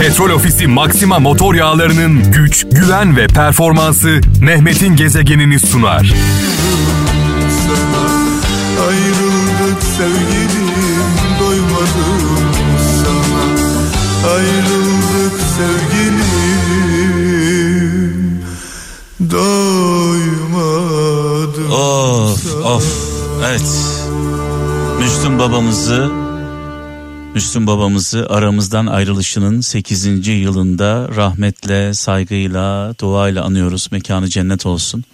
Petrol Ofisi Maxima motor yağlarının güç, güven ve performansı Mehmet'in gezegenini sunar. Ayrıldık sevgilim doymadım sana Ayrıldık sevgilim doymadım Of of evet. Müslüm babamızı Müslüm babamızı aramızdan ayrılışının 8. yılında rahmetle, saygıyla, duayla anıyoruz. Mekanı cennet olsun.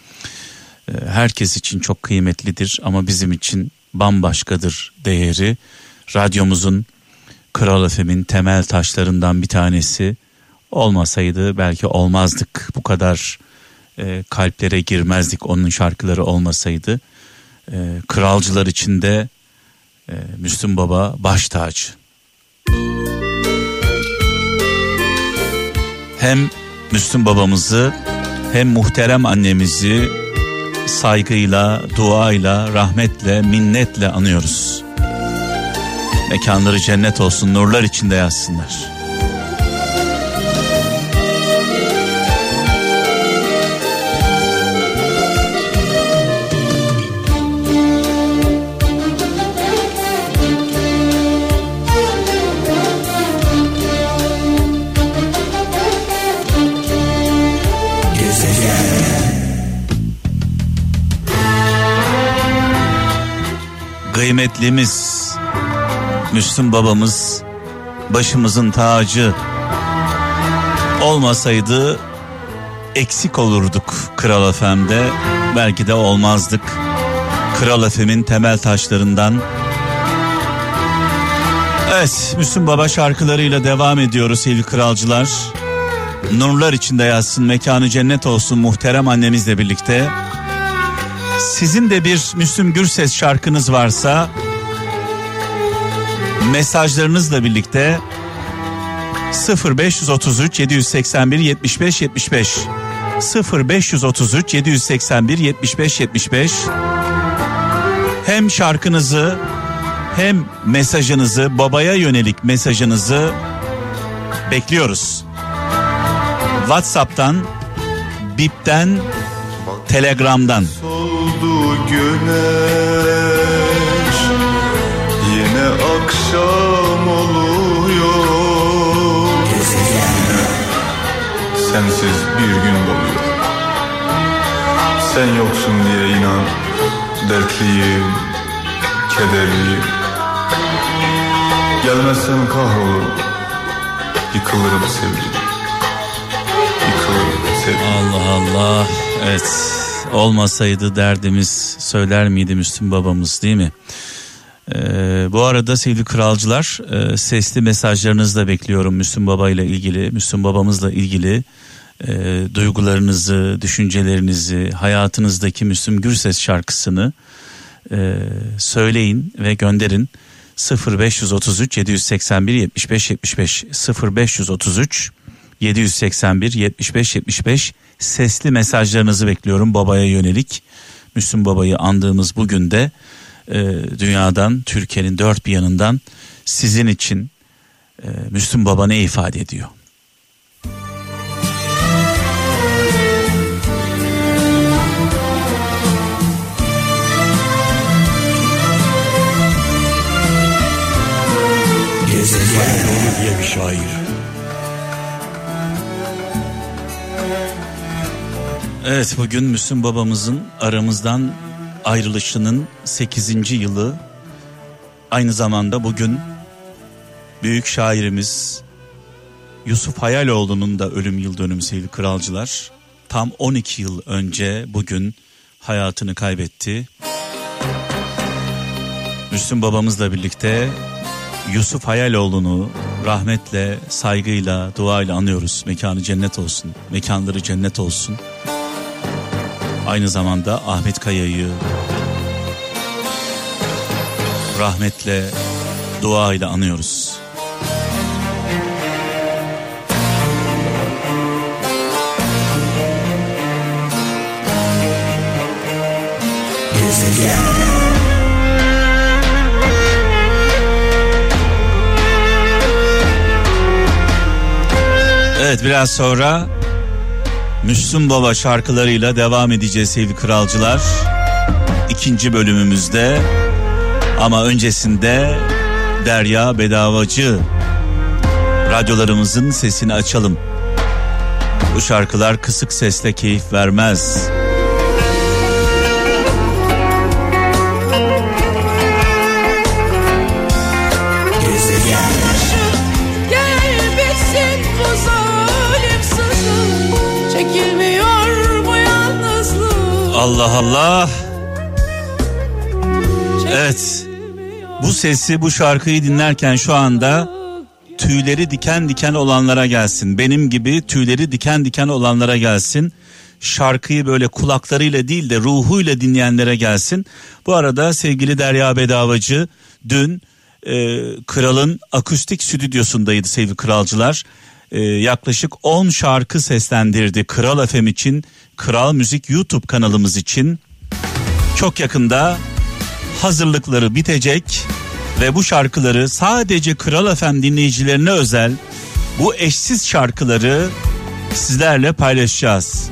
Ee, Herkes için çok kıymetlidir ama bizim için bambaşkadır değeri. Radyomuzun Kral Efem'in temel taşlarından bir tanesi. Olmasaydı belki olmazdık. Bu kadar e, kalplere girmezdik onun şarkıları olmasaydı. E, kralcılar içinde e, Müslüm Baba baş tacı. Hem Müslüm babamızı hem muhterem annemizi saygıyla, duayla, rahmetle, minnetle anıyoruz. Mekanları cennet olsun, nurlar içinde yazsınlar. Kıymetlimiz Müslüm babamız başımızın tacı olmasaydı eksik olurduk Kral FM'de belki de olmazdık. Kral FM'in temel taşlarından Evet Müslüm Baba şarkılarıyla devam ediyoruz sevgili kralcılar. Nurlar içinde yazsın mekanı cennet olsun muhterem annemizle birlikte. Sizin de bir Müslüm Gürses şarkınız varsa mesajlarınızla birlikte 0533 781 75 75 0533 781 75 75 hem şarkınızı hem mesajınızı babaya yönelik mesajınızı bekliyoruz. WhatsApp'tan, Bip'ten, Telegram'dan. Soldu güneş. Yine akşam oluyor. Sensiz bir gün doluyor Sen yoksun diye inan. Dertliyim, kederliyim. Gelmezsen kahrolurum. Yıkılırım sevgilim. Yıkılırım sevgilim. Allah Allah. Evet. Olmasaydı derdimiz söyler miydi Müslüm babamız değil mi? Ee, bu arada sevgili kralcılar e, sesli mesajlarınızı da bekliyorum Müslüm Baba ile ilgili, Müslüm babamızla ilgili e, duygularınızı, düşüncelerinizi, hayatınızdaki Müslüm Gürses şarkısını e, söyleyin ve gönderin. 0533 781 75 75 0533 781 75 75 sesli mesajlarınızı bekliyorum babaya yönelik. Müslüm Baba'yı andığımız bugün de e, dünyadan, Türkiye'nin dört bir yanından sizin için e, Müslüm Baba ne ifade ediyor? diye bir şair. Evet bugün Müslüm babamızın aramızdan ayrılışının 8. yılı. Aynı zamanda bugün büyük şairimiz Yusuf Hayaloğlu'nun da ölüm yıl dönümü sevgili kralcılar. Tam 12 yıl önce bugün hayatını kaybetti. Müslüm babamızla birlikte Yusuf Hayaloğlu'nu rahmetle, saygıyla, duayla anıyoruz. Mekanı cennet olsun, mekanları cennet olsun. Aynı zamanda Ahmet Kaya'yı rahmetle, duayla anıyoruz. Evet biraz sonra Müslüm Baba şarkılarıyla devam edeceğiz sevgili kralcılar. İkinci bölümümüzde ama öncesinde Derya Bedavacı radyolarımızın sesini açalım. Bu şarkılar kısık sesle keyif vermez. Allah Allah. Evet. Bu sesi bu şarkıyı dinlerken şu anda tüyleri diken diken olanlara gelsin. Benim gibi tüyleri diken diken olanlara gelsin. Şarkıyı böyle kulaklarıyla değil de ruhuyla dinleyenlere gelsin. Bu arada sevgili Derya Bedavacı dün e, kralın akustik stüdyosundaydı sevgili kralcılar. E, yaklaşık 10 şarkı seslendirdi Kral FM için, Kral Müzik YouTube kanalımız için. Çok yakında hazırlıkları bitecek ve bu şarkıları sadece Kral FM dinleyicilerine özel bu eşsiz şarkıları sizlerle paylaşacağız.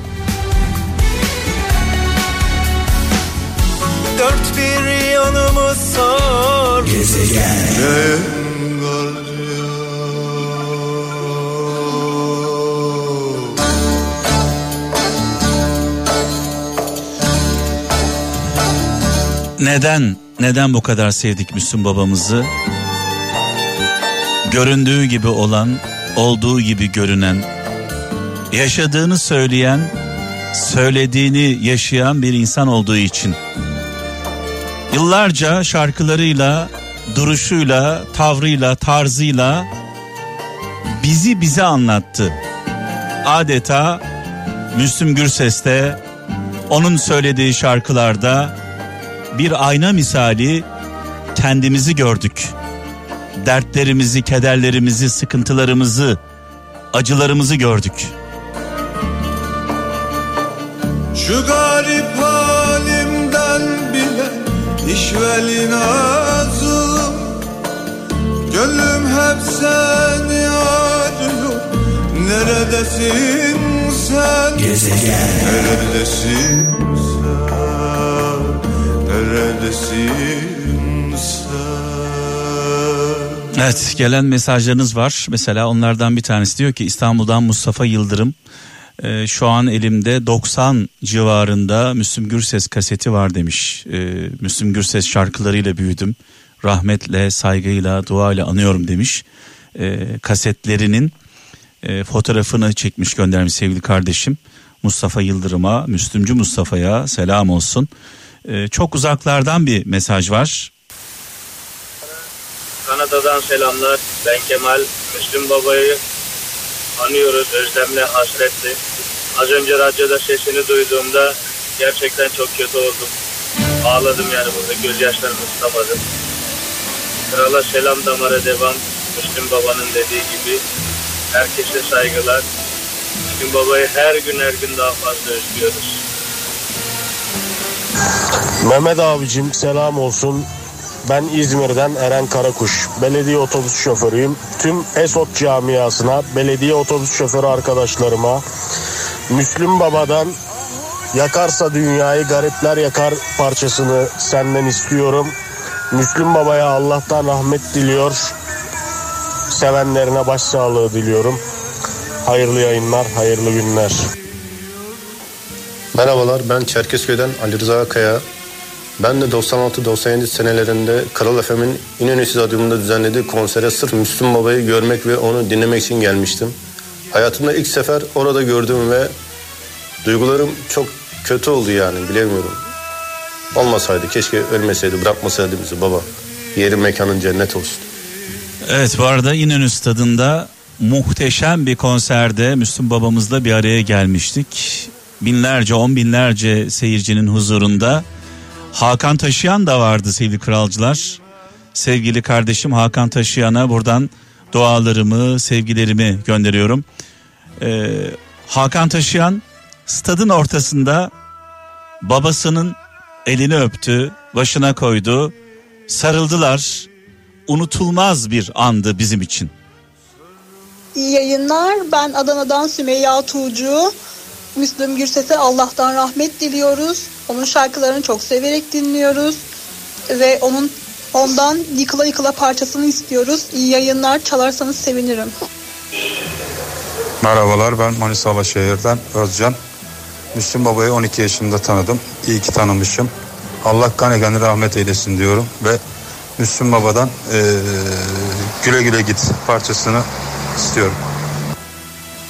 Dört bir yanımı sar Gezegen Neden neden bu kadar sevdik Müslüm babamızı? Göründüğü gibi olan, olduğu gibi görünen, yaşadığını söyleyen, söylediğini yaşayan bir insan olduğu için. Yıllarca şarkılarıyla, duruşuyla, tavrıyla, tarzıyla bizi bize anlattı. Adeta Müslüm Gürses'te onun söylediği şarkılarda bir ayna misali kendimizi gördük. Dertlerimizi, kederlerimizi, sıkıntılarımızı, acılarımızı gördük. Şu garip halimden bile işveli nazım Gönlüm hep seni arıyor Neredesin sen? Gezegen Neredesin sen? Neredesin sen? Evet gelen mesajlarınız var. Mesela onlardan bir tanesi diyor ki İstanbul'dan Mustafa Yıldırım. Ee, şu an elimde 90 civarında Müslüm Gürses kaseti var demiş. Ee, Müslüm Gürses şarkılarıyla büyüdüm. Rahmetle, saygıyla, duayla anıyorum demiş. Ee, kasetlerinin e, fotoğrafını çekmiş göndermiş sevgili kardeşim. Mustafa Yıldırım'a, Müslümcü Mustafa'ya selam olsun. Ee, çok uzaklardan bir mesaj var. Kanada'dan selamlar. Ben Kemal. Müslüm Baba'yı anıyoruz özlemle, hasretle. Az önce radyoda sesini duyduğumda gerçekten çok kötü oldum. Ağladım yani burada gözyaşlarımı tutamadım. Krala selam damara devam. Müslüm Baba'nın dediği gibi herkese saygılar. Müslüm Baba'yı her gün her gün daha fazla özlüyoruz. Mehmet abicim selam olsun. Ben İzmir'den Eren Karakuş. Belediye otobüs şoförüyüm. Tüm Esot camiasına, belediye otobüs şoförü arkadaşlarıma, Müslüm Baba'dan Yakarsa Dünyayı Garipler Yakar parçasını senden istiyorum. Müslüm Baba'ya Allah'tan rahmet diliyor. Sevenlerine başsağlığı diliyorum. Hayırlı yayınlar, hayırlı günler. Merhabalar ben Çerkezköy'den Ali Rıza Kaya. Ben de 96-97 senelerinde Kral FM'in İnönü Stadyumunda düzenlediği konsere sırf Müslüm Baba'yı görmek ve onu dinlemek için gelmiştim. Hayatımda ilk sefer orada gördüm ve duygularım çok kötü oldu yani bilemiyorum. Olmasaydı keşke ölmeseydi bırakmasaydı bizi baba. Yeri mekanın cennet olsun. Evet bu arada İnönü Stadı'nda muhteşem bir konserde Müslüm babamızla bir araya gelmiştik. Binlerce on binlerce seyircinin huzurunda Hakan Taşıyan da vardı sevgili kralcılar. Sevgili kardeşim Hakan Taşıyan'a buradan dualarımı, sevgilerimi gönderiyorum. Ee, Hakan Taşıyan stadın ortasında babasının elini öptü, başına koydu, sarıldılar. Unutulmaz bir andı bizim için. İyi yayınlar. Ben Adana'dan Sümeyya Tuğcu. Müslüm Gürses'e Allah'tan rahmet diliyoruz. Onun şarkılarını çok severek dinliyoruz. Ve onun ondan yıkıla yıkıla parçasını istiyoruz. İyi yayınlar. Çalarsanız sevinirim. Merhabalar ben Manisa Alaşehir'den Özcan. Müslüm Baba'yı 12 yaşında tanıdım. İyi ki tanımışım. Allah gani gani rahmet eylesin diyorum ve Müslüm Baba'dan eee, güle güle git parçasını istiyorum.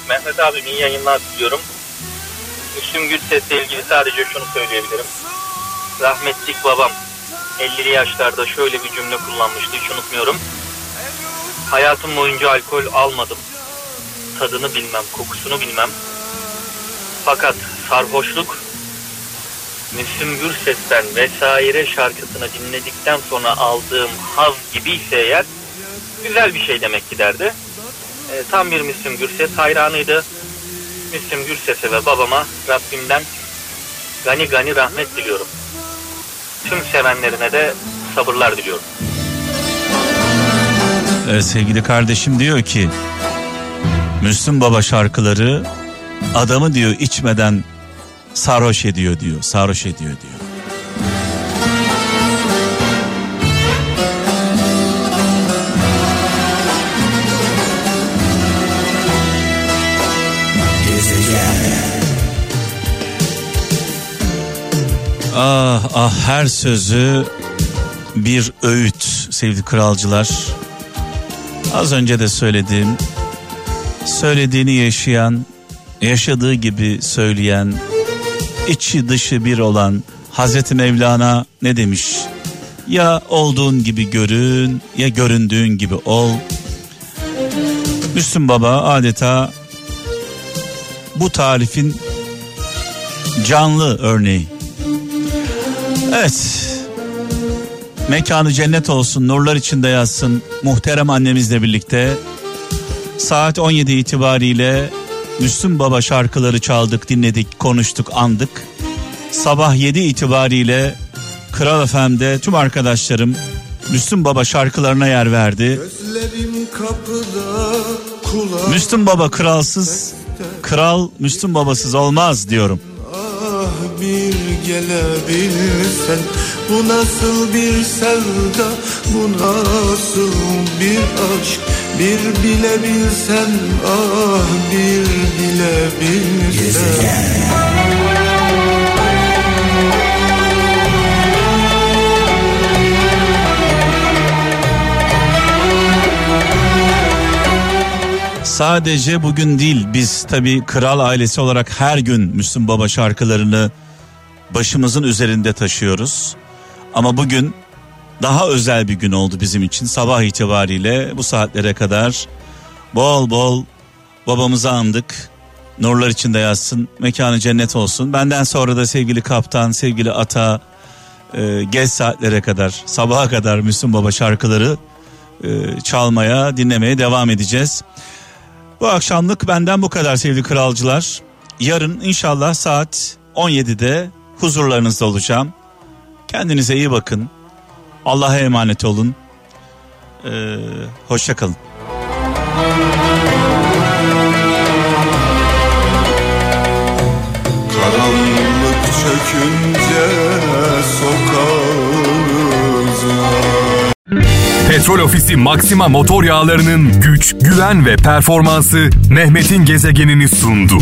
Mehmet abi iyi yayınlar diliyorum. Müslüm Gürses'le ilgili sadece şunu söyleyebilirim. Rahmetlik babam 50'li yaşlarda şöyle bir cümle kullanmıştı hiç unutmuyorum. Hayatım boyunca alkol almadım. Tadını bilmem, kokusunu bilmem. Fakat sarhoşluk Müslüm Gürses'ten vesaire şarkısını dinledikten sonra aldığım haz gibi ise eğer güzel bir şey demek ki derdi. E, tam bir Müslüm Gürses hayranıydı. Müslüm Gürses'e ve babama Rabbimden gani gani rahmet diliyorum. Tüm sevenlerine de sabırlar diliyorum. Ee, sevgili kardeşim diyor ki Müslüm Baba şarkıları adamı diyor içmeden sarhoş ediyor diyor. Sarhoş ediyor diyor. Ah ah her sözü bir öğüt sevgili kralcılar. Az önce de söyledim. Söylediğini yaşayan, yaşadığı gibi söyleyen, içi dışı bir olan Hazreti Mevlana ne demiş? Ya olduğun gibi görün ya göründüğün gibi ol. Müslüm Baba adeta bu tarifin canlı örneği. Evet. Mekanı cennet olsun, nurlar içinde yatsın. Muhterem annemizle birlikte saat 17 itibariyle Müslüm Baba şarkıları çaldık, dinledik, konuştuk, andık. Sabah 7 itibariyle Kral FM'de tüm arkadaşlarım Müslüm Baba şarkılarına yer verdi. Müslüm Baba kralsız, kral Müslüm Babasız olmaz diyorum. Gelebilsen Bu nasıl bir sevda bu nasıl bir aşk? Bir bilebilsen ah bir bilebilsen Sadece bugün değil biz tabii kral ailesi olarak her gün Müslüm Baba şarkılarını başımızın üzerinde taşıyoruz. Ama bugün daha özel bir gün oldu bizim için. Sabah itibariyle bu saatlere kadar bol bol babamızı andık. Nurlar içinde yatsın, mekanı cennet olsun. Benden sonra da sevgili kaptan, sevgili ata, e, geç saatlere kadar, sabaha kadar Müslüm Baba şarkıları e, çalmaya, dinlemeye devam edeceğiz. Bu akşamlık benden bu kadar sevgili kralcılar. Yarın inşallah saat 17'de huzurlarınızda olacağım. Kendinize iyi bakın. Allah'a emanet olun. Ee, hoşça kalın. Karanlık çökünce sokağımıza Petrol Ofisi Maxima motor yağlarının güç, güven ve performansı Mehmet'in gezegenini sundu.